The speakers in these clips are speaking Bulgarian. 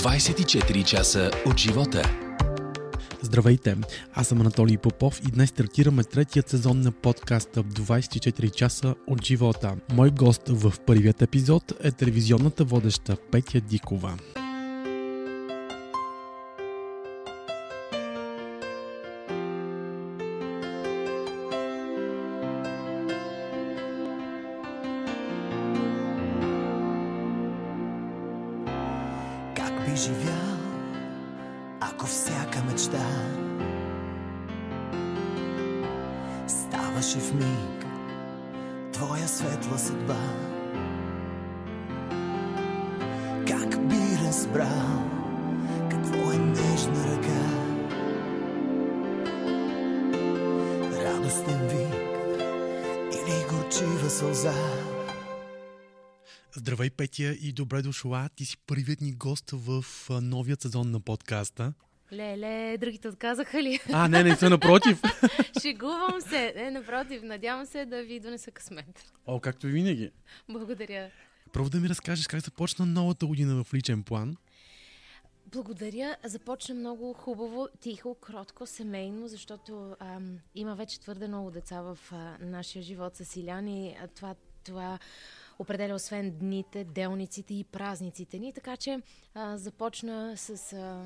24 часа от живота. Здравейте, аз съм Анатолий Попов и днес стартираме третият сезон на подкаста 24 часа от живота. Мой гост в първият епизод е телевизионната водеща Петя Дикова. Добре дошла. Ти си първият ни гост в новият сезон на подкаста. Леле, другите отказаха ли? А, не, не, са напротив. Шегувам се. Не, напротив, надявам се да ви донеса късмет. О, както и винаги. Благодаря. Първо да ми разкажеш как започна новата година в личен план. Благодаря. Започна много хубаво, тихо, кротко, семейно, защото ам, има вече твърде много деца в а, нашия живот с Иляни. А, това, това определя освен дните, делниците и празниците ни. Така че а, започна с а,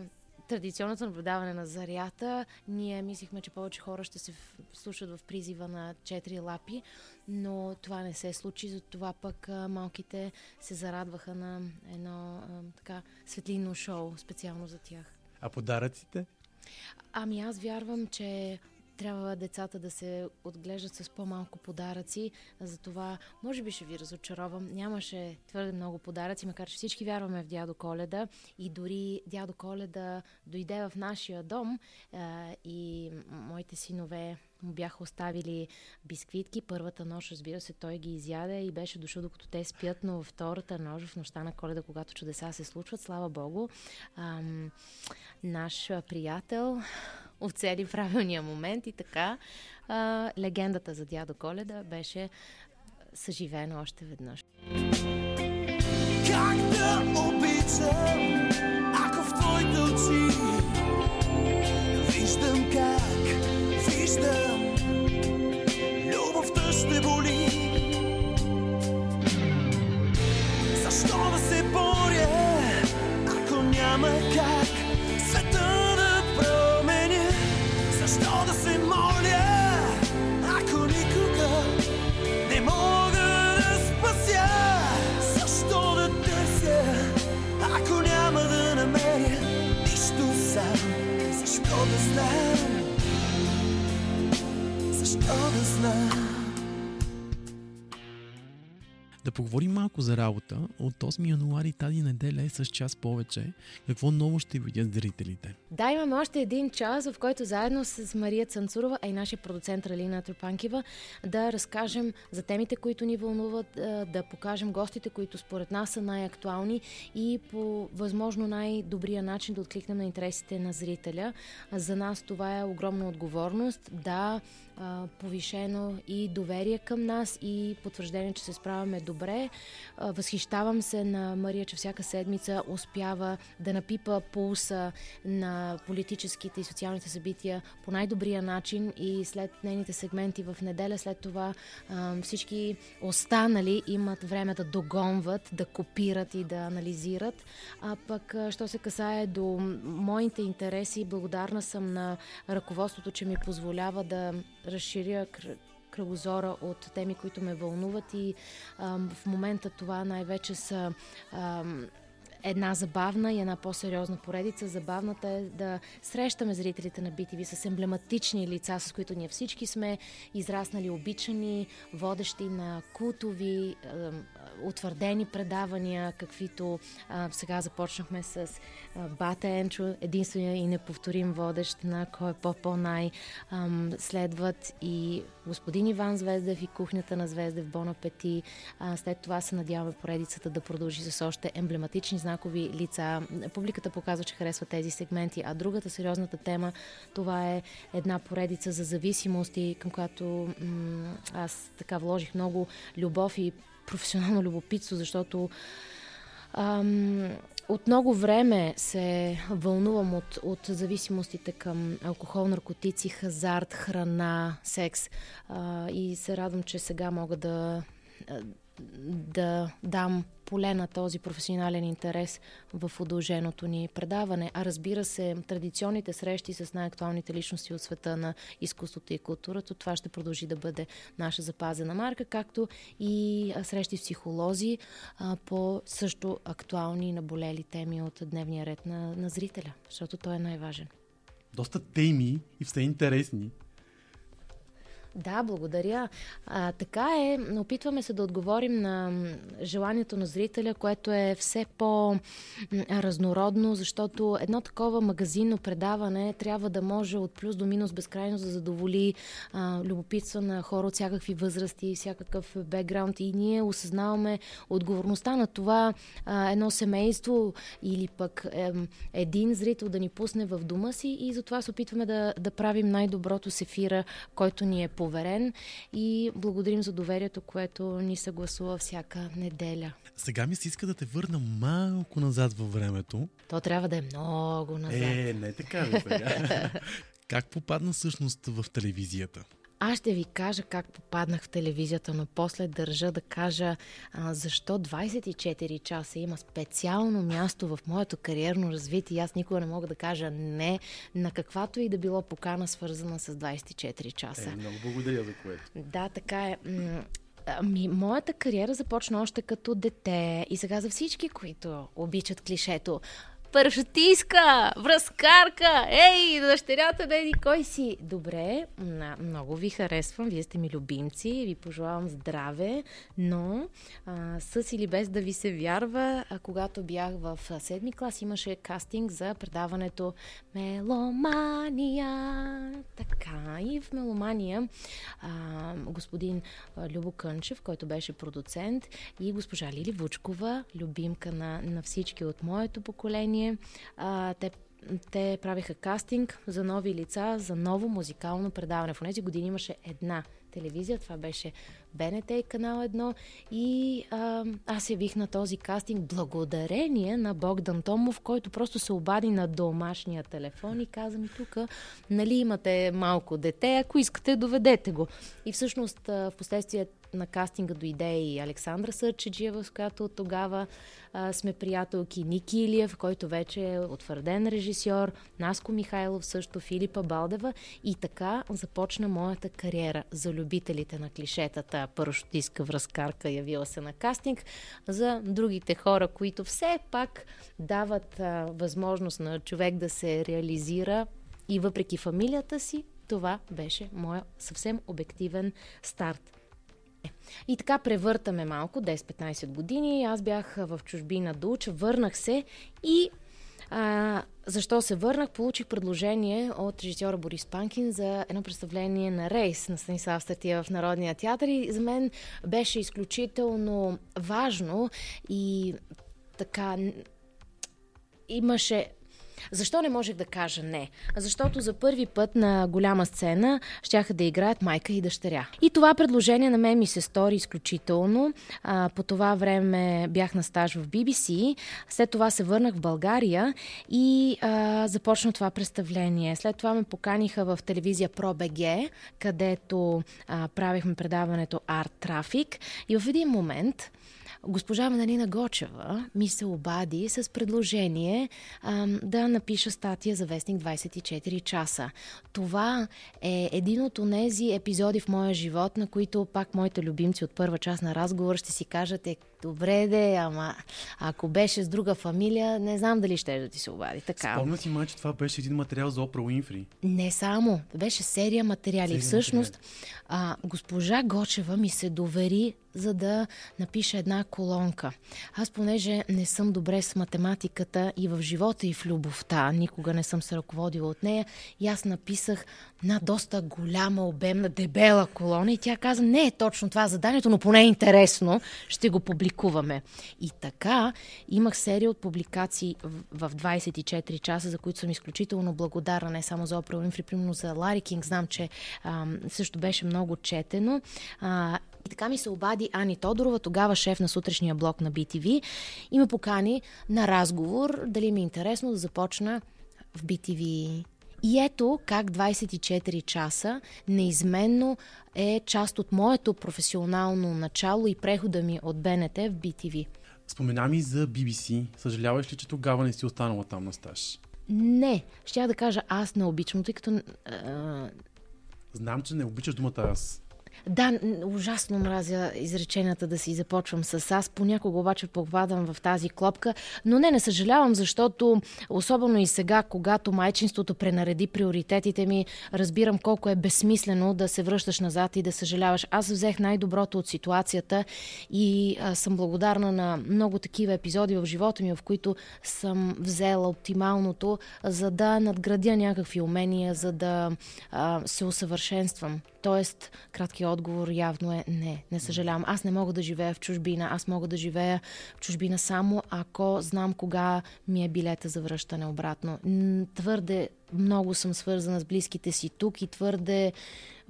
традиционното наблюдаване на зарята. Ние мислихме, че повече хора ще се слушат в призива на четири лапи, но това не се случи, затова пък малките се зарадваха на едно а, така светлинно шоу, специално за тях. А подаръците? Ами аз вярвам, че трябва децата да се отглеждат с по-малко подаръци, затова може би ще ви разочаровам. Нямаше твърде много подаръци, макар че всички вярваме в дядо Коледа и дори дядо Коледа дойде в нашия дом а, и моите синове му бяха оставили бисквитки. Първата нощ, разбира се, той ги изяде и беше дошъл докато те спят, но втората нощ, в нощта на коледа, когато чудеса се случват, слава Богу, ам, наш приятел оцели правилния момент и така а, легендата за дядо Коледа беше съживена още веднъж. Как да обичам, ако в твоите очи виждам как, виждам любовта ще боли. Защо да се боря, малко за работа. От 8 януари тази неделя е с час повече. Какво ново ще видят зрителите? Да, имаме още един час, в който заедно с Мария Цанцурова, а и нашия продуцент Ралина Трупанкива, да разкажем за темите, които ни вълнуват, да покажем гостите, които според нас са най-актуални и по възможно най-добрия начин да откликнем на интересите на зрителя. За нас това е огромна отговорност. Да, повишено и доверие към нас и потвърждение, че се справяме добре. Възхищавам се на Мария, че всяка седмица успява да напипа пулса на политическите и социалните събития по най-добрия начин и след нейните сегменти в неделя, след това всички останали имат време да догонват, да копират и да анализират. А пък, що се касае до моите интереси, благодарна съм на ръководството, че ми позволява да разширя кр- кръгозора от теми, които ме вълнуват и в момента това най-вече са една забавна и една по-сериозна поредица. Забавната е да срещаме зрителите на BTV с емблематични лица, с които ние всички сме израснали, обичани, водещи на култови, утвърдени предавания, каквито а, сега започнахме с а, Бата Енчо, единствения и неповторим водещ на Кой е по-по-най. Ам, следват и господин Иван Звездев и кухнята на Звездев, Бон Апети. А, след това се надяваме поредицата да продължи с още емблематични знакови лица. Публиката показва, че харесва тези сегменти, а другата сериозната тема, това е една поредица за зависимости, към която м- аз така вложих много любов и професионално любопитство, защото ам, от много време се вълнувам от, от зависимостите към алкохол, наркотици, хазарт, храна, секс. А, и се радвам, че сега мога да, да дам поле на този професионален интерес в удълженото ни предаване. А разбира се, традиционните срещи с най-актуалните личности от света на изкуството и културата, това ще продължи да бъде наша запазена марка, както и срещи с психолози а, по също актуални и наболели теми от дневния ред на, на зрителя, защото той е най-важен. Доста теми и все интересни. Да, благодаря. А, така е, опитваме се да отговорим на желанието на зрителя, което е все по-разнородно, защото едно такова магазинно предаване трябва да може от плюс до минус безкрайно да задоволи а, любопитство на хора от всякакви възрасти, всякакъв бекграунд. И ние осъзнаваме отговорността на това а, едно семейство или пък е, един зрител да ни пусне в дома си. И затова се опитваме да, да правим най-доброто с ефира, който ни е по поверен и благодарим за доверието, което ни се гласува всяка неделя. Сега ми се иска да те върна малко назад във времето. То трябва да е много назад. Е, не така ли сега? как попадна всъщност в телевизията? Аз ще ви кажа как попаднах в телевизията, но после държа да кажа а, защо 24 часа има специално място в моето кариерно развитие. Аз никога не мога да кажа не на каквато и да било покана, свързана с 24 часа. Е, много благодаря за което. Да, така е. Ами, моята кариера започна още като дете и сега за всички, които обичат клишето парашутистка, връзкарка, ей, дъщерята, деди, кой си? Добре, много ви харесвам, вие сте ми любимци, ви пожелавам здраве, но а, с или без да ви се вярва, а, когато бях в седми клас, имаше кастинг за предаването Меломания. Така, и в Меломания а, господин Любо Кънчев, който беше продуцент, и госпожа Лили Вучкова, любимка на, на всички от моето поколение, изложение. А, те те правиха кастинг за нови лица, за ново музикално предаване. В тези години имаше една телевизия, това беше БНТ и канал 1 и а, аз явих на този кастинг благодарение на Богдан Томов, който просто се обади на домашния телефон и каза ми тук, нали имате малко дете, ако искате, доведете го. И всъщност в последствие на кастинга дойде и Александра Сърчеджиева, с която тогава а, сме приятелки, Ники Илиев, който вече е утвърден режисьор, Наско Михайлов също, Филипа Балдева и така започна моята кариера за любителите на клишетата, парашутистка връзкарка, явила се на кастинг, за другите хора, които все пак дават а, възможност на човек да се реализира и въпреки фамилията си, това беше моя съвсем обективен старт. И така превъртаме малко, 10-15 години. Аз бях в чужбина да уча, върнах се и а, защо се върнах? Получих предложение от режисьора Борис Панкин за едно представление на рейс на Станислав Статия в Народния театър и за мен беше изключително важно и така имаше защо не можех да кажа не? Защото за първи път на голяма сцена щяха да играят майка и дъщеря. И това предложение на мен ми се стори изключително. А, по това време бях на стаж в BBC, след това се върнах в България и а, започна това представление. След това ме поканиха в телевизия ProBG, където а, правихме предаването Art Traffic и в един момент Госпожа Маналина Гочева ми се обади с предложение а, да напиша статия за Вестник 24 часа. Това е един от тези епизоди в моя живот, на които пак моите любимци от първа част на разговор ще си кажат е добре де, ама ако беше с друга фамилия, не знам дали ще да ти се обади. Така. Спомня си, май, че това беше един материал за Опра Уинфри. Не само. Беше серия материали. Серия Всъщност, материали. А, госпожа Гочева ми се довери за да напиша една колонка. Аз, понеже не съм добре с математиката и в живота и в любовта, никога не съм се ръководила от нея, и аз написах на доста голяма, обемна, дебела колона и тя каза, не е точно това заданието, но поне е интересно, ще го публикуваме. И така имах серия от публикации в 24 часа, за които съм изключително благодарна, не само за Опра Уинфри, примерно за Лари Кинг, знам, че а, също беше много четено. А, И така ми се обади Ани Тодорова, тогава шеф на сутрешния блок на BTV и ме покани на разговор, дали ми е интересно да започна в BTV. И ето как 24 часа неизменно е част от моето професионално начало и прехода ми от БНТ в BTV. Спомена ми за BBC. Съжаляваш ли, че тогава не си останала там на стаж? Не, ще да кажа аз не обичам, тъй като а, Знам, че не обичаш думата аз. Да, ужасно мразя изреченията да си започвам с аз. Понякога обаче попадам в тази клопка. Но не, не съжалявам, защото особено и сега, когато майчинството пренареди приоритетите ми, разбирам колко е безсмислено да се връщаш назад и да съжаляваш. Аз взех най-доброто от ситуацията и а, съм благодарна на много такива епизоди в живота ми, в които съм взела оптималното, за да надградя някакви умения, за да а, се усъвършенствам. Тоест, краткият отговор явно е не, не съжалявам. Аз не мога да живея в чужбина. Аз мога да живея в чужбина само ако знам кога ми е билета за връщане обратно. Твърде много съм свързана с близките си тук и твърде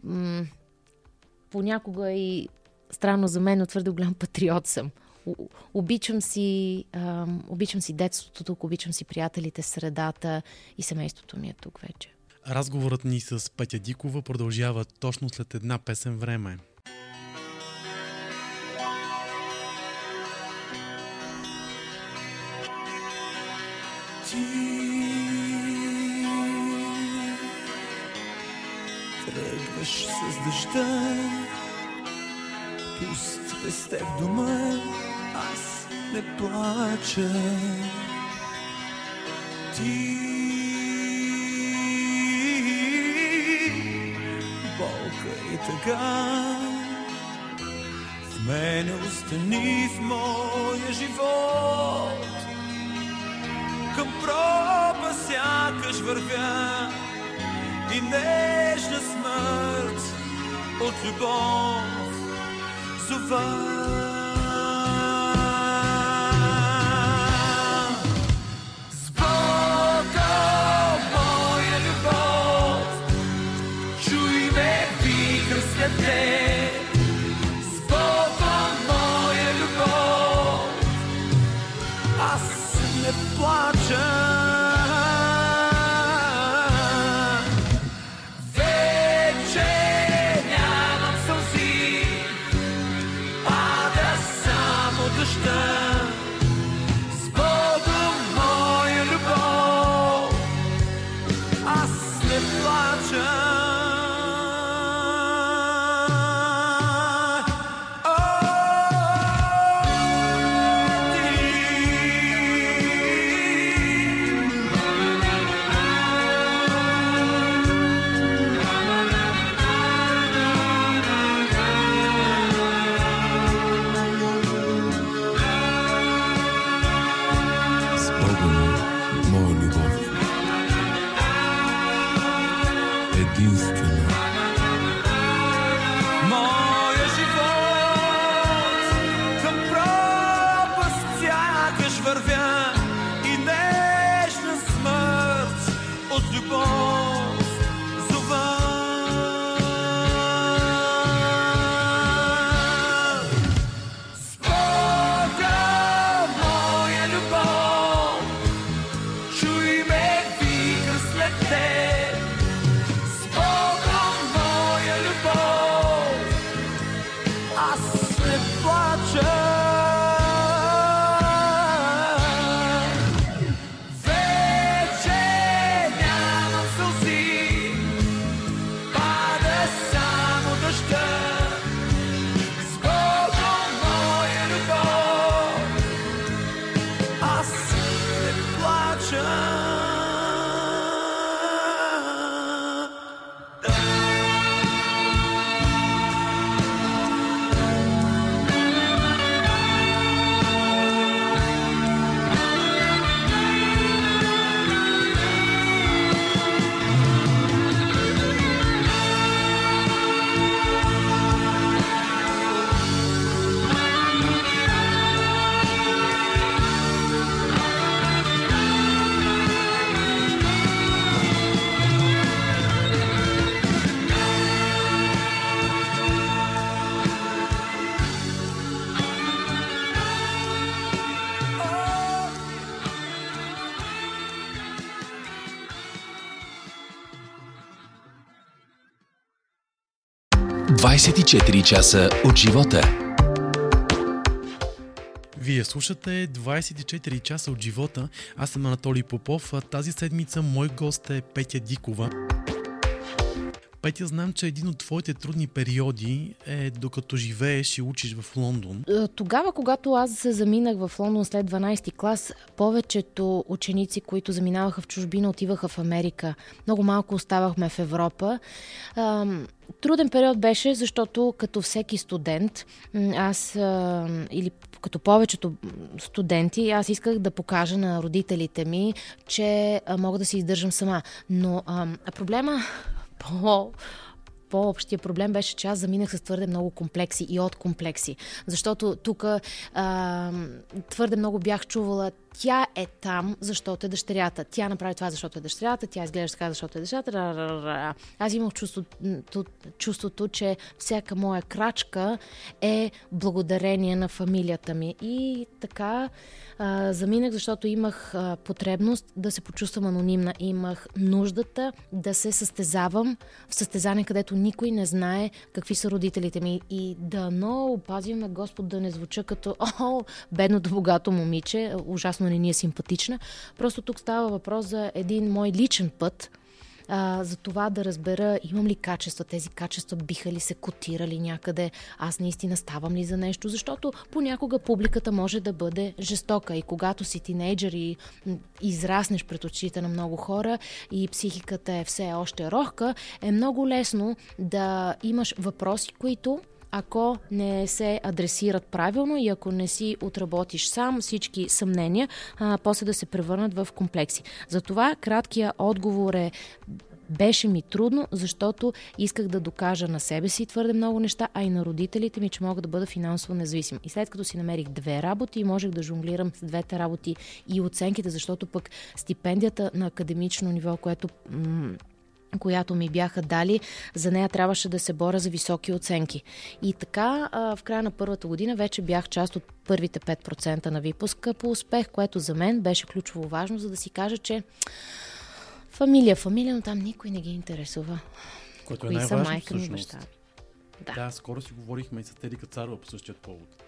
м- понякога и странно за мен, но твърде голям патриот съм. Обичам си, ам, обичам си детството тук, обичам си приятелите, средата и семейството ми е тук вече. Разговорът ни с Петя Дикова продължава точно след една песен време. Ти тръгваш с дъжда, пуст без теб дома, аз не плача. Ти тъга в мене остани в моя живот към проба сякаш вървя и нежна смърт от любов зова. Викам след теб. С Бога, моя любов, аз не плача. 24 часа от живота. Вие слушате 24 часа от живота. Аз съм Анатолий Попов. Тази седмица мой гост е Петя Дикова. Петя, знам, че един от твоите трудни периоди е докато живееш и учиш в Лондон. Е, тогава, когато аз се заминах в Лондон след 12 ти клас, повечето ученици, които заминаваха в чужбина, отиваха в Америка. Много малко оставахме в Европа. Труден период беше, защото като всеки студент, аз или като повечето студенти, аз исках да покажа на родителите ми, че мога да се издържам сама. Но проблема по по-общия проблем беше, че аз заминах с твърде много комплекси и от комплекси. Защото тук твърде много бях чувала тя е там, защото е дъщерята. Тя направи това, защото е дъщерята. Тя изглежда така, защото е дъщерята. Аз имах чувството, чувството, че всяка моя крачка е благодарение на фамилията ми. И така а, заминах, защото имах а, потребност да се почувствам анонимна. Имах нуждата да се състезавам в състезание, където никой не знае какви са родителите ми. И да но опазим на Господ да не звуча като о, бедното богато момиче, ужасно не ни е симпатична. Просто тук става въпрос за един мой личен път, а, за това да разбера имам ли качества, тези качества биха ли се котирали някъде, аз наистина ставам ли за нещо, защото понякога публиката може да бъде жестока и когато си тинейджър и израснеш пред очите на много хора и психиката е все още рохка, е много лесно да имаш въпроси, които ако не се адресират правилно и ако не си отработиш сам всички съмнения, а, после да се превърнат в комплекси. Затова краткия отговор е беше ми трудно, защото исках да докажа на себе си твърде много неща, а и на родителите ми, че мога да бъда финансово независим. И след като си намерих две работи, можех да жонглирам с двете работи и оценките, защото пък стипендията на академично ниво, което м- която ми бяха дали, за нея трябваше да се боря за високи оценки. И така, в края на първата година вече бях част от първите 5% на випуска по успех, което за мен беше ключово важно, за да си кажа, че фамилия, фамилия, но там никой не ги интересува. Което е най-важно майка ми баща Да. да, скоро си говорихме и с Теди Кацарова по същия повод.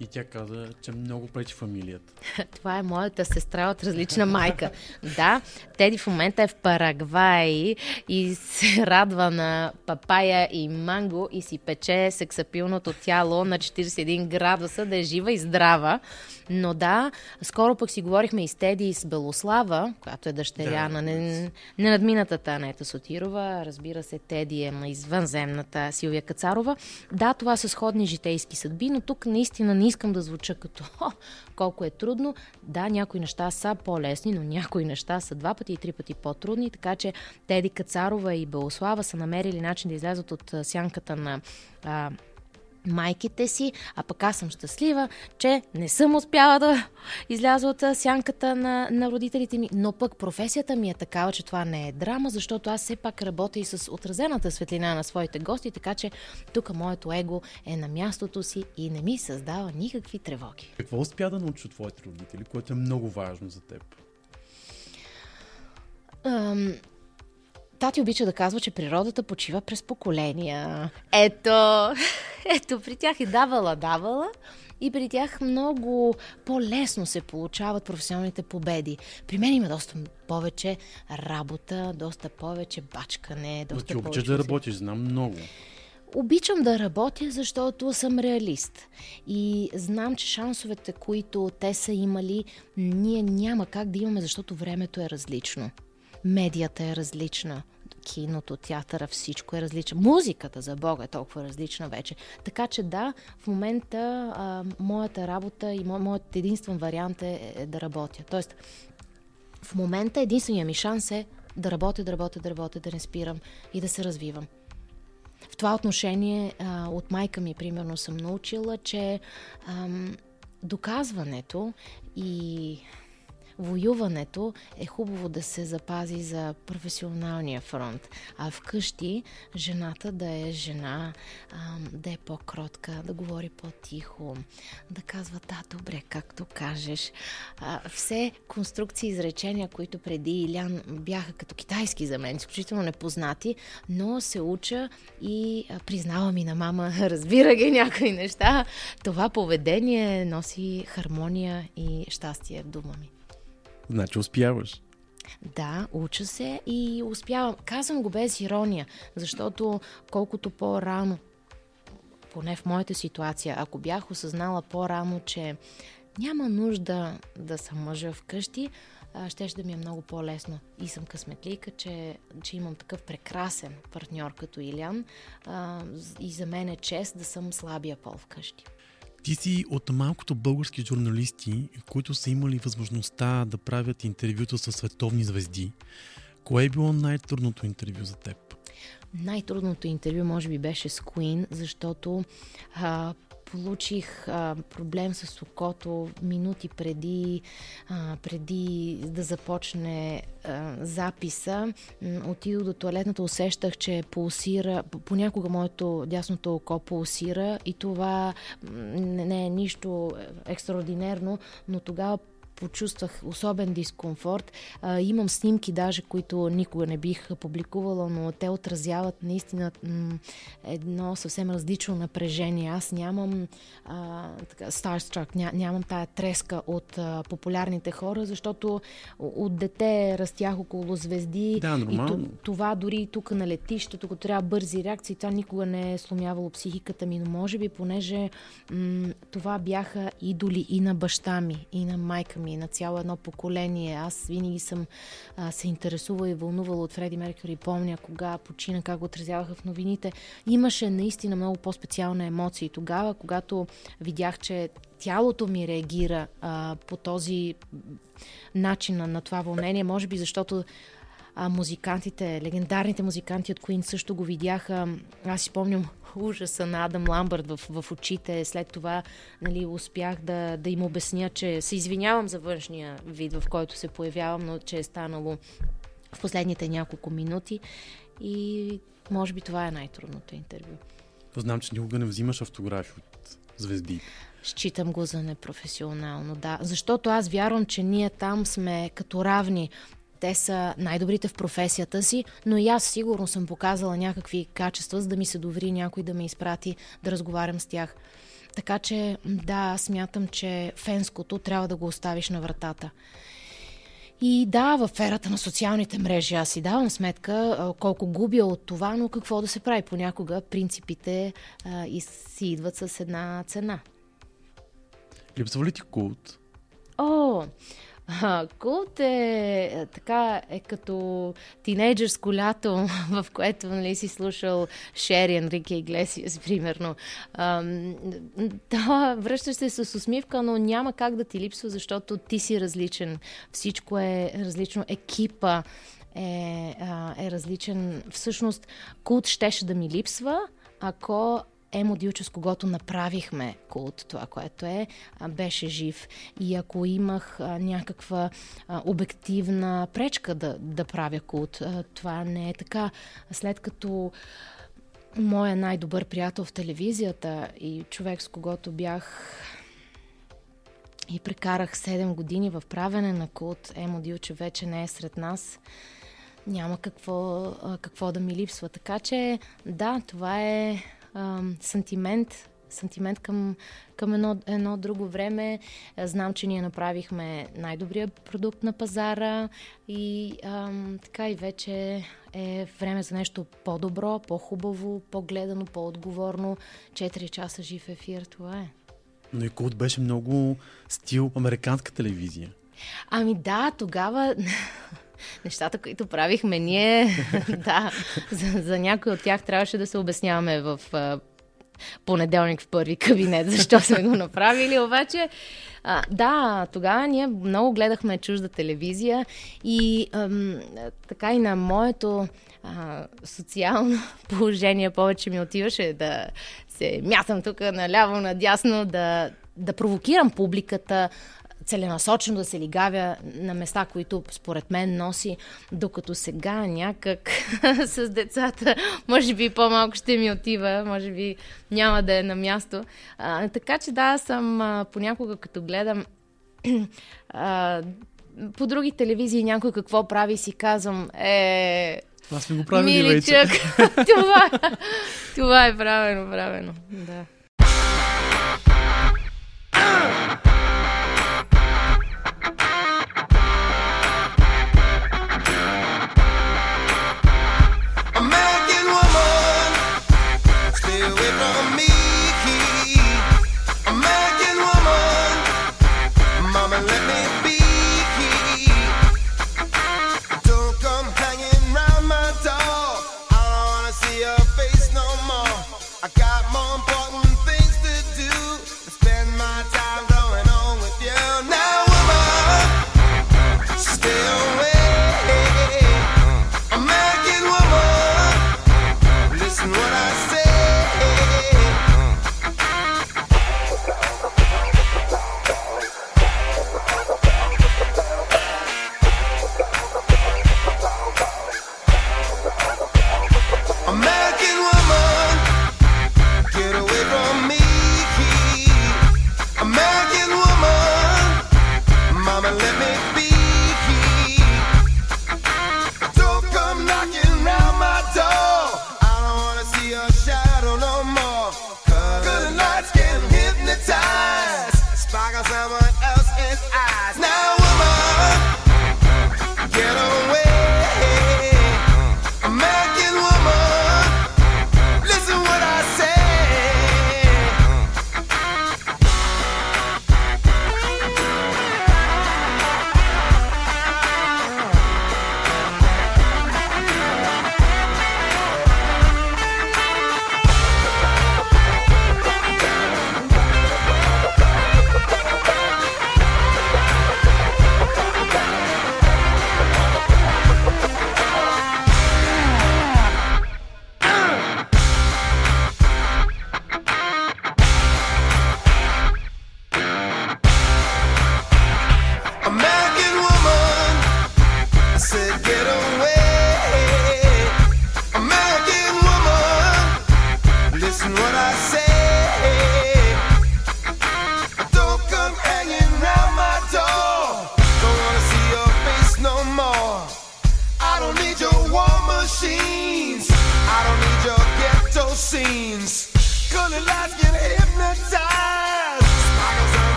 И тя каза, че много пречи фамилията. Това е моята сестра от различна майка. Да, Теди в момента е в Парагвай и се радва на папая и манго и си пече сексапилното тяло на 41 градуса да е жива и здрава. Но да, скоро пък си говорихме и с Теди и с Белослава, която е дъщеря да, на ненадминатата Анета Сотирова. Разбира се, Теди е на извънземната Силвия Кацарова. Да, това са сходни житейски съдби, но тук наистина не искам да звуча като колко е трудно. Да, някои неща са по-лесни, но някои неща са два пъти и три пъти по-трудни, така че Теди Кацарова и Белослава са намерили начин да излязат от сянката на а, майките си, а пък аз съм щастлива, че не съм успяла да изляза от сянката на, на родителите ми, но пък професията ми е такава, че това не е драма, защото аз все пак работя и с отразената светлина на своите гости, така че тук моето его е на мястото си и не ми създава никакви тревоги. Какво успя да научи от твоите родители, което е много важно за теб? Ам, Тати обича да казва, че природата почива през поколения. Ето, ето, при тях е давала, давала и при тях много по-лесно се получават професионалните победи. При мен има доста повече работа, доста повече бачкане, доста ти обичаш да работиш, знам много. Обичам да работя, защото съм реалист. И знам, че шансовете, които те са имали, ние няма как да имаме, защото времето е различно медията е различна, киното, театъра, всичко е различно. Музиката, за Бога, е толкова различна вече. Така че да, в момента а, моята работа и мо, моят единствен вариант е, е да работя. Тоест, в момента единствения ми шанс е да работя, да работя, да работя, да не спирам и да се развивам. В това отношение а, от майка ми, примерно, съм научила, че ам, доказването и воюването е хубаво да се запази за професионалния фронт. А вкъщи жената да е жена, да е по-кротка, да говори по-тихо, да казва да, добре, както кажеш. Все конструкции, изречения, които преди Илян бяха като китайски за мен, изключително непознати, но се уча и признавам и на мама, разбира ги някои неща. Това поведение носи хармония и щастие в дома ми. Значи успяваш. Да, уча се и успявам. Казвам го без ирония, защото колкото по-рано, поне в моята ситуация, ако бях осъзнала по-рано, че няма нужда да съм мъжа вкъщи, ще да ми е много по-лесно. И съм късметлийка, че, че имам такъв прекрасен партньор като Илян и за мен е чест да съм слабия пол вкъщи. Ти си от малкото български журналисти, които са имали възможността да правят интервюта с световни звезди. Кое е било най-трудното интервю за теб? Най-трудното интервю може би беше с Queen, защото а, получих а, проблем с окото минути преди, а, преди да започне а, записа. Отидох до туалетната, усещах, че пулсира, понякога моето дясното око пулсира и това не, е нищо екстраординерно, но тогава почувствах особен дискомфорт. А, имам снимки даже, които никога не бих публикувала, но те отразяват наистина м- едно съвсем различно напрежение. Аз нямам а, така, Starstruck, ня, нямам тая треска от а, популярните хора, защото от дете растях около звезди да, нормално. и това дори тук на летището, тук трябва бързи реакции, това никога не е сломявало психиката ми, но може би понеже м- това бяха идоли и на баща ми, и на майка ми, ми, на цяло едно поколение. Аз винаги съм а, се интересувала и вълнувала от Фреди Меркюри. Помня кога почина, как го отразяваха в новините. Имаше наистина много по-специална емоция. И тогава, когато видях, че тялото ми реагира а, по този начин на, на това вълнение, може би защото а, музикантите, легендарните музиканти от Queen също го видяха. Аз си спомням ужаса на Адам Ламбърт в, в очите. След това нали, успях да, да им обясня, че се извинявам за външния вид, в който се появявам, но че е станало в последните няколко минути. И може би това е най-трудното интервю. Знам, че никога не взимаш автографи от звезди. Считам го за непрофесионално, да. Защото аз вярвам, че ние там сме като равни. Те са най-добрите в професията си, но и аз сигурно съм показала някакви качества, за да ми се довери някой да ме изпрати да разговарям с тях. Така че, да, смятам, че фенското трябва да го оставиш на вратата. И да, в ферата на социалните мрежи аз си давам сметка колко губя от това, но какво да се прави? Понякога принципите а, и си идват с една цена. Липсва ли ти култ? О, Култ е, е така, е като тинейджърско лято, в което нали, си слушал Шери, Енрике Иглесиас, примерно. да, връщаш се с усмивка, но няма как да ти липсва, защото ти си различен. Всичко е различно. Екипа е, е различен. Всъщност, култ щеше да ми липсва, ако Емо Дилчо, с когото направихме култ, това, което е, беше жив. И ако имах някаква обективна пречка да, да правя култ, това не е така. След като моя най-добър приятел в телевизията и човек, с когото бях и прекарах 7 години в правене на култ, Емо Дилче вече не е сред нас, няма какво, какво да ми липсва. Така че, да, това е а, сантимент, сантимент към, към едно, едно друго време. Знам, че ние направихме най-добрия продукт на пазара и а, така и вече е време за нещо по-добро, по-хубаво, по-гледано, по-отговорно. Четири часа жив ефир, това е. Но и Култ беше много стил американска телевизия. Ами да, тогава нещата, които правихме ние, да, за, за някой от тях трябваше да се обясняваме в понеделник в първи кабинет, защо сме го направили. Обаче, а, да, тогава ние много гледахме чужда телевизия и ам, така и на моето а, социално положение повече ми отиваше да се мятам тук наляво, надясно, да, да провокирам публиката, целенасочено да се лигавя на места, които според мен носи, докато сега някак с децата, може би по-малко ще ми отива, може би няма да е на място. А, така че да, съм а, понякога като гледам а, по други телевизии някой какво прави си казвам, е... Аз сме го правили вече. това, това е правено, правено, да.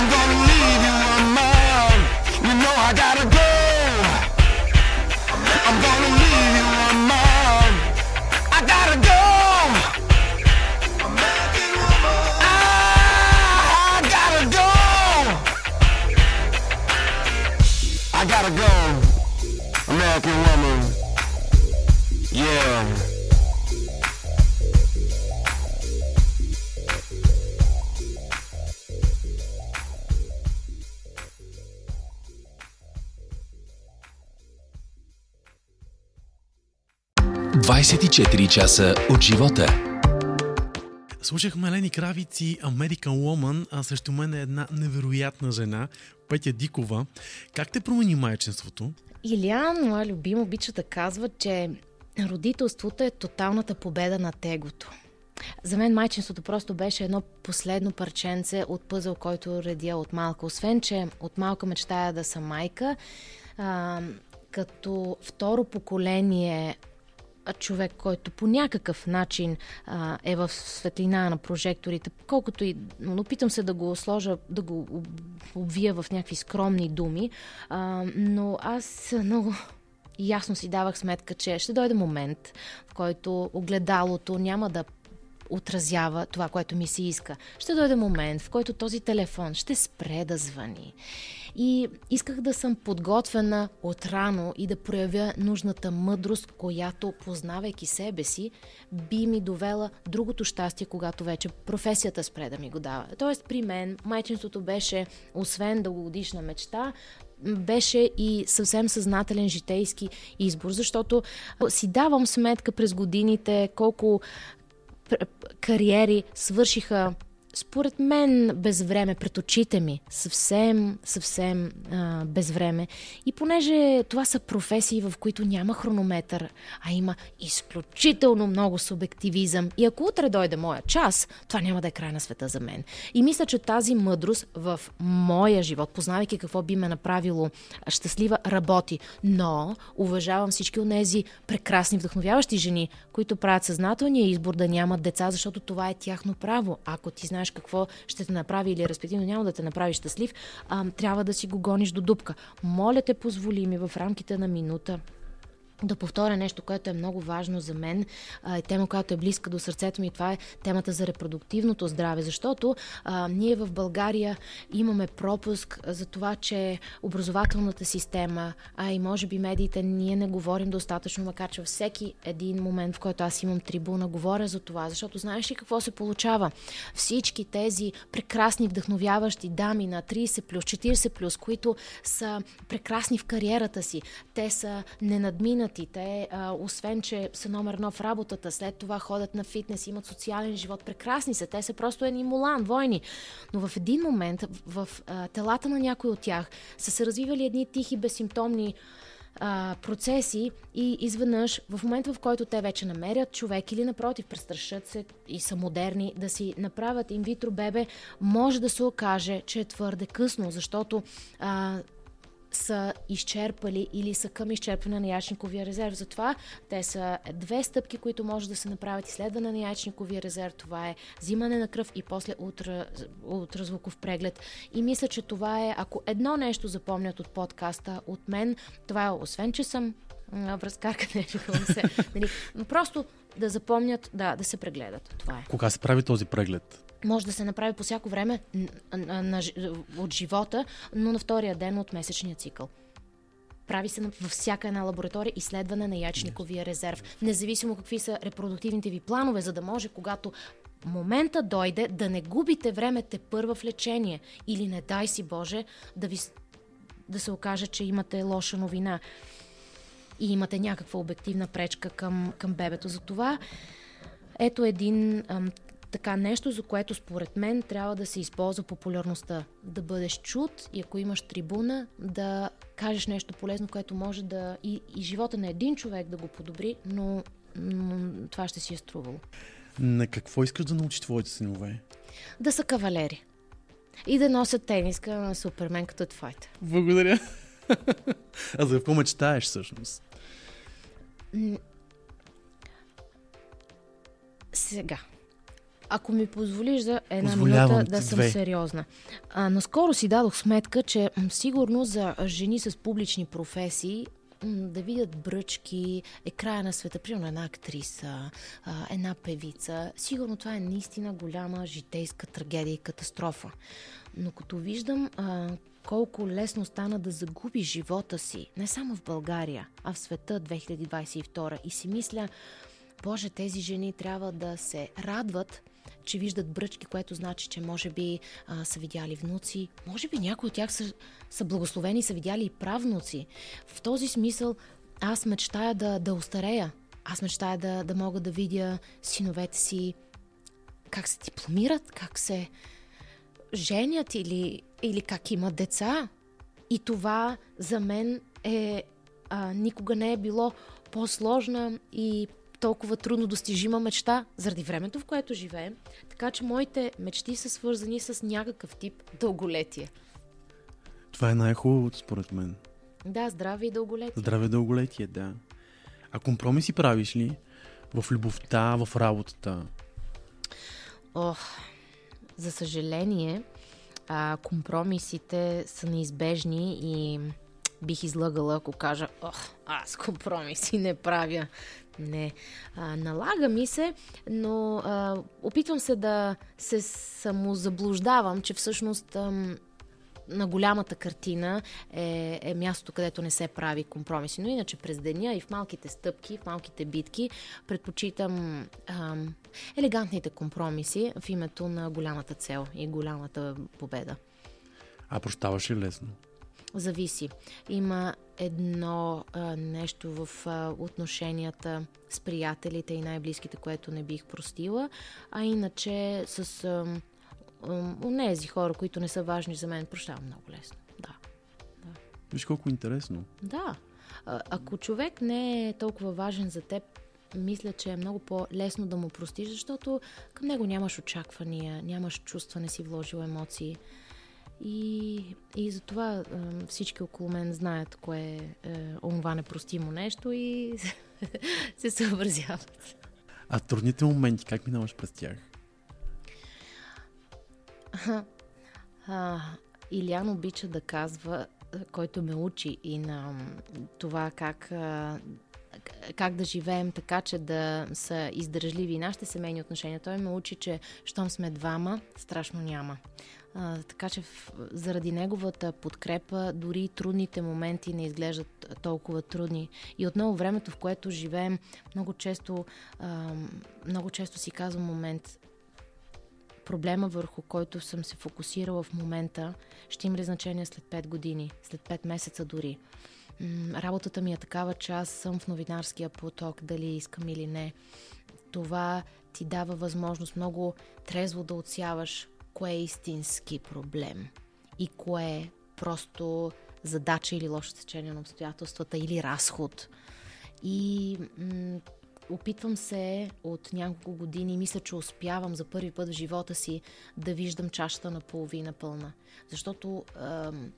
I'm gonna часа от живота. Слушахме Лени Кравици American Woman, а срещу мен е една невероятна жена, Петя Дикова. Как те промени майчинството? Илиан, моя любим, обича да казва, че родителството е тоталната победа на тегото. За мен майчинството просто беше едно последно парченце от пъзъл, който редя от малка. Освен, че от малка мечтая да съм майка, а, като второ поколение човек, който по някакъв начин а, е в светлина на прожекторите, колкото и опитам се да го сложа, да го обвия в някакви скромни думи, а, но аз много ясно си давах сметка, че ще дойде момент, в който огледалото няма да отразява това, което ми се иска. Ще дойде момент, в който този телефон ще спре да звъни. И исках да съм подготвена отрано и да проявя нужната мъдрост, която, познавайки себе си, би ми довела другото щастие, когато вече професията спре да ми го дава. Тоест при мен майчинството беше, освен дългогодишна мечта, беше и съвсем съзнателен житейски избор, защото си давам сметка през годините колко кариери свършиха според мен без време, пред очите ми, съвсем, съвсем а, без време. И понеже това са професии, в които няма хронометър, а има изключително много субективизъм. И ако утре дойде моя час, това няма да е край на света за мен. И мисля, че тази мъдрост в моя живот, познавайки какво би ме направило щастлива, работи. Но уважавам всички от тези прекрасни, вдъхновяващи жени, които правят съзнателния избор да нямат деца, защото това е тяхно право. Ако ти знаеш какво ще те направи или респективно няма да те направи щастлив, а, трябва да си го гониш до дупка. Моля те, позволи ми в рамките на минута да повторя нещо, което е много важно за мен, е тема, която е близка до сърцето ми, това е темата за репродуктивното здраве, защото а, ние в България имаме пропуск за това, че образователната система, а и може би медиите, ние не говорим достатъчно, макар че във всеки един момент, в който аз имам трибуна, говоря за това, защото знаеш ли какво се получава? Всички тези прекрасни, вдъхновяващи дами на 30 плюс, 40 плюс, които са прекрасни в кариерата си, те са ненадминати засегнати. Те, а, освен, че са номер едно в работата, след това ходят на фитнес, имат социален живот. Прекрасни са. Те са просто едни мулан, войни. Но в един момент в, в телата на някой от тях са се развивали едни тихи, безсимптомни процеси и изведнъж, в момента в който те вече намерят човек или напротив, престрашат се и са модерни да си направят инвитро бебе, може да се окаже, че е твърде късно, защото а, са изчерпали или са към изчерпване на яичниковия резерв. Затова те са две стъпки, които може да се направят. Изследване на яичниковия резерв, това е взимане на кръв и после ултра, ултразвуков преглед. И мисля, че това е, ако едно нещо запомнят от подкаста от мен, това е, освен, че съм връзкарка, не се. Нали, просто да запомнят, да, да се прегледат. Това е. Кога се прави този преглед? Може да се направи по всяко време от живота, но на втория ден от месечния цикъл. Прави се във всяка една лаборатория изследване на ячниковия резерв, независимо какви са репродуктивните ви планове, за да може, когато момента дойде, да не губите време първа в лечение или не дай си Боже да, ви, да се окаже, че имате лоша новина и имате някаква обективна пречка към, към бебето. Затова ето един ам, така нещо, за което според мен трябва да се използва популярността. Да бъдеш чут и ако имаш трибуна, да кажеш нещо полезно, което може да и, и живота на един човек да го подобри, но, но това ще си е струвало. На какво искаш да научиш твоите синове? Да са кавалери. И да носят тениска на Супермен като твоите. Благодаря. а за какво мечтаеш всъщност? Сега. Ако ми позволиш за една минута да съм две. сериозна. А, наскоро си дадох сметка, че сигурно за жени с публични професии да видят бръчки е края на света, примерно една актриса, една певица. Сигурно това е наистина голяма житейска трагедия и катастрофа. Но като виждам а, колко лесно стана да загуби живота си, не само в България, а в света 2022 и си мисля, Боже, тези жени трябва да се радват, че виждат бръчки, което значи, че може би а, са видяли внуци, може би някои от тях са, са благословени, са видяли и правнуци. В този смисъл аз мечтая да, да устарея. Аз мечтая да, да мога да видя синовете си как се дипломират, как се женят или, или как имат деца. И това за мен е а, никога не е било по-сложна и толкова трудно достижима мечта заради времето, в което живеем. Така че моите мечти са свързани с някакъв тип дълголетие. Това е най-хубавото, според мен. Да, здраве и дълголетие. Здраве и дълголетие, да. А компромиси правиш ли в любовта, в работата? Ох, за съжаление, а, компромисите са неизбежни и бих излъгала, ако кажа, ох, аз компромиси не правя. Не. А, налага ми се, но а, опитвам се да се самозаблуждавам, че всъщност ам, на голямата картина е, е мястото, където не се прави компромиси. Но иначе през деня и в малките стъпки, в малките битки, предпочитам ам, елегантните компромиси в името на голямата цел и голямата победа. А прощаваш ли лесно? Зависи. Има едно а, нещо в а, отношенията с приятелите и най-близките, което не бих простила, а иначе с ам, ам, онези хора, които не са важни за мен, прощавам много лесно. Да. Виж колко интересно. Да. А, ако човек не е толкова важен за теб, мисля, че е много по-лесно да му простиш, защото към него нямаш очаквания, нямаш чувства, не си вложил емоции. И, и затова е, всички около мен знаят кое е, е онова непростимо нещо и се съобразяват. А трудните моменти, как минаваш през тях? А, Илян обича да казва, който ме учи и на това как, как да живеем така, че да са издържливи нашите семейни отношения. Той ме учи, че щом сме двама, страшно няма. А, така че в, заради неговата подкрепа дори трудните моменти не изглеждат толкова трудни. И отново времето, в което живеем, много често, а, много често си казвам момент, проблема върху който съм се фокусирала в момента, ще има ли значение след 5 години, след 5 месеца дори. М, Работата ми е такава, че аз съм в новинарския поток, дали искам или не. Това ти дава възможност много трезво да отсяваш кое е истински проблем и кое е просто задача или лошо течение на обстоятелствата или разход. И м- опитвам се от няколко години, мисля, че успявам за първи път в живота си да виждам чашата на половина пълна. Защото ам,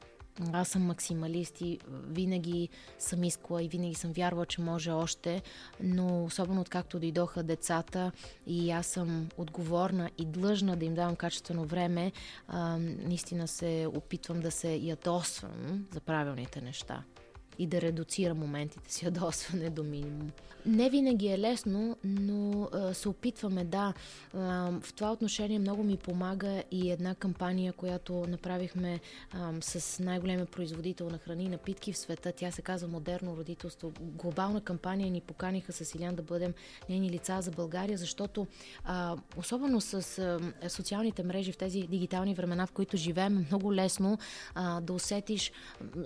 аз съм максималист и винаги съм искала и винаги съм вярвала, че може още, но особено откакто дойдоха децата и аз съм отговорна и длъжна да им давам качествено време, а, наистина се опитвам да се ядосвам за правилните неща и да редуцира моментите си ядосване до минимум. Не винаги е лесно, но а, се опитваме, да. А, в това отношение много ми помага и една кампания, която направихме а, с най-големия производител на храни и напитки в света. Тя се казва Модерно родителство. Глобална кампания ни поканиха с Илян да бъдем нейни лица за България, защото а, особено с а, социалните мрежи в тези дигитални времена, в които живеем, много лесно а, да усетиш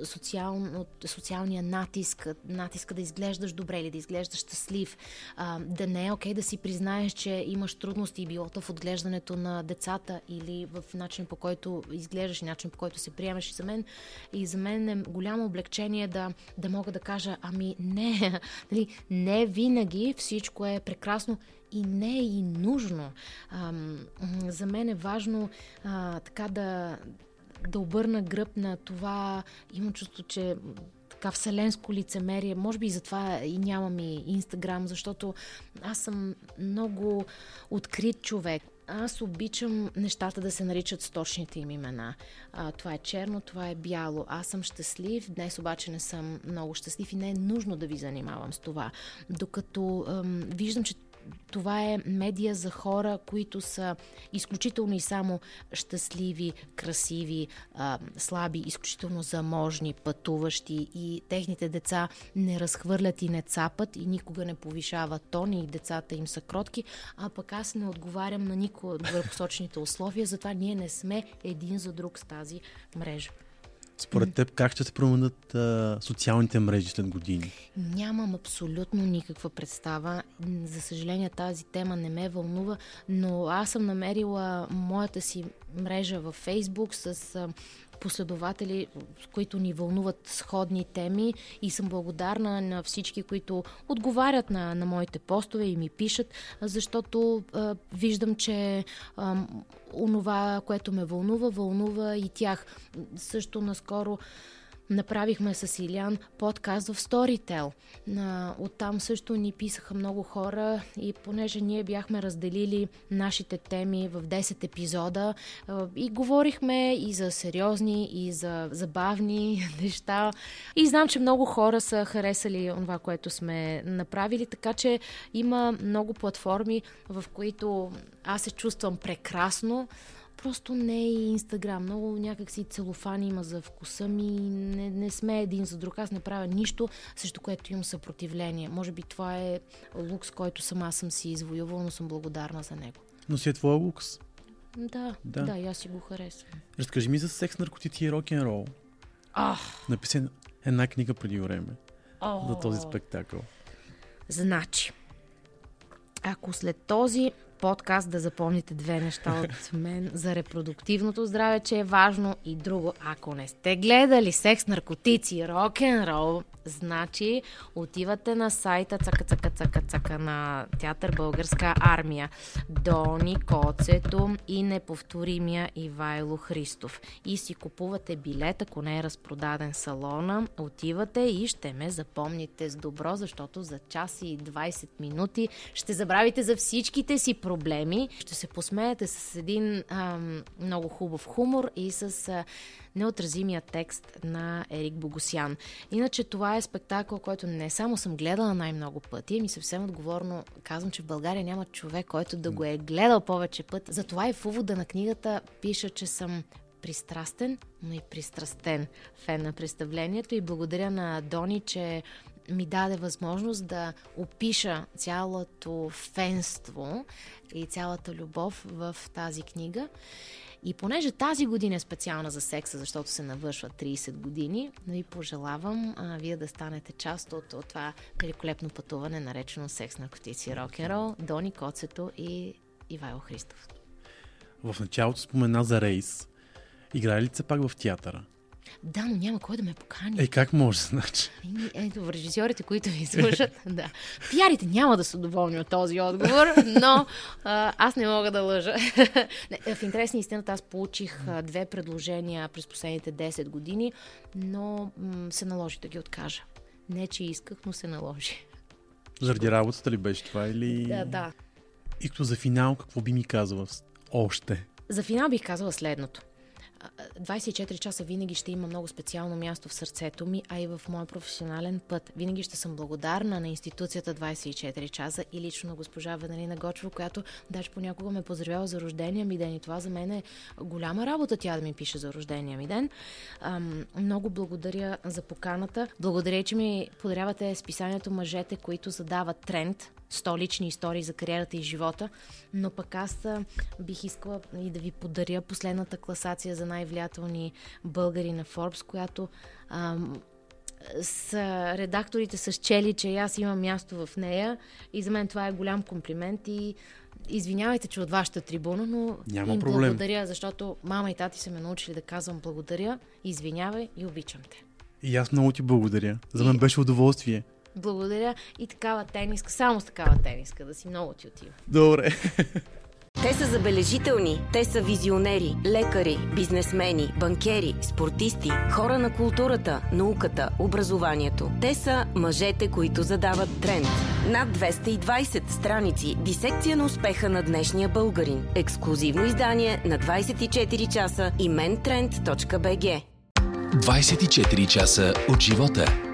социално, социалния натиск, натиска да изглеждаш добре или да изглеждаш щастлив, а, да не е окей да си признаеш, че имаш трудности, било то в отглеждането на децата или в начин по който изглеждаш и начин по който се приемаш. И за мен, и за мен е голямо облегчение да, да мога да кажа, ами не, нали, не винаги всичко е прекрасно и не е и нужно. М, за мен е важно а, така да, да обърна гръб на това. Имам чувство, че така вселенско лицемерие. Може би и затова и нямам и Инстаграм, защото аз съм много открит човек. Аз обичам нещата да се наричат с точните им имена. А, това е черно, това е бяло. Аз съм щастлив, днес обаче не съм много щастлив и не е нужно да ви занимавам с това. Докато ам, виждам, че това е медия за хора, които са изключително и само щастливи, красиви, а, слаби, изключително заможни, пътуващи и техните деца не разхвърлят и не цапат и никога не повишават тон и децата им са кротки, а пък аз не отговарям на никой от горепосочените условия, затова ние не сме един за друг с тази мрежа. Според теб как ще се променят а, социалните мрежи след години? Нямам абсолютно никаква представа. За съжаление тази тема не ме вълнува, но аз съм намерила моята си мрежа във Фейсбук с а, последователи, които ни вълнуват сходни теми и съм благодарна на всички, които отговарят на, на моите постове и ми пишат, защото а, виждам, че а, онова, което ме вълнува, вълнува и тях. Също наскоро Направихме с Илян подкаст в Storytel. Оттам също ни писаха много хора и понеже ние бяхме разделили нашите теми в 10 епизода и говорихме и за сериозни, и за забавни неща. И знам, че много хора са харесали това, което сме направили, така че има много платформи, в които аз се чувствам прекрасно просто не е и Инстаграм. Много някакси целофан има за вкуса ми. Не, не сме един за друг. Аз не правя нищо, срещу което имам съпротивление. Може би това е лукс, който сама съм си извоювала, но съм благодарна за него. Но си е твоя лукс. Да, да, да, и аз си го харесвам. Разкажи ми за секс, наркотици и рок-н-рол. Ах! Написа една книга преди време О, за този спектакъл. Значи, ако след този подкаст да запомните две неща от мен за репродуктивното здраве, че е важно и друго. Ако не сте гледали секс, наркотици, рок-н-рол, значи отивате на сайта цака цака цака цака на Театър Българска армия. Дони Коцето и неповторимия Ивайло Христов. И си купувате билет, ако не е разпродаден салона, отивате и ще ме запомните с добро, защото за час и 20 минути ще забравите за всичките си проблеми. Ще се посмеете с един ам, много хубав хумор и с а, неотразимия текст на Ерик Богосян. Иначе това е спектакъл, който не само съм гледала най-много пъти, ми съвсем отговорно казвам, че в България няма човек, който да го е гледал повече път. Затова и в увода на книгата пиша, че съм пристрастен, но и пристрастен фен на представлението и благодаря на Дони, че ми даде възможност да опиша цялото фенство и цялата любов в тази книга. И понеже тази година е специална за секса, защото се навършва 30 години, ви пожелавам а, вие да станете част от, от това великолепно пътуване, наречено секс, наркотици, рок-н-рол, Дони Коцето и Ивайло Христов. В началото спомена за рейс. Играли ли се пак в театъра? Да, но няма кой да ме покани. Е, как може, значи? Еми, Ето, режисьорите, които ви слушат, да. Пиарите няма да са доволни от този отговор, но а, аз не мога да лъжа. В интерес на истината аз получих а, две предложения през последните 10 години, но м- се наложи да ги откажа. Не, че исках, но се наложи. Заради работата ли беше това или... Да, да. И като за финал, какво би ми казала още? За финал бих казала следното. А, 24 часа винаги ще има много специално място в сърцето ми, а и в моя професионален път. Винаги ще съм благодарна на институцията 24 часа и лично на госпожа Венелина Гочева, която даже понякога ме поздравява за рождения ми ден и това за мен е голяма работа тя да ми пише за рождения ми ден. Ам, много благодаря за поканата. Благодаря, че ми подарявате списанието Мъжете, които задават тренд 100 лични истории за кариерата и живота, но пък аз бих искала и да ви подаря последната класация за най-влиятелни българи на Forbes, която ам, с редакторите са счели, че и аз имам място в нея и за мен това е голям комплимент и извинявайте, че от вашата трибуна, но Няма им проблем. благодаря, защото мама и тати са ме научили да казвам благодаря, извинявай и обичам те. И аз много ти благодаря. За мен беше удоволствие. Благодаря и такава тениска, само с такава тениска, да си много ти отива. Добре. Те са забележителни, те са визионери, лекари, бизнесмени, банкери, спортисти, хора на културата, науката, образованието. Те са мъжете, които задават тренд. Над 220 страници, дисекция на успеха на днешния българин. Ексклюзивно издание на 24 часа и mentrend.bg. 24 часа от живота.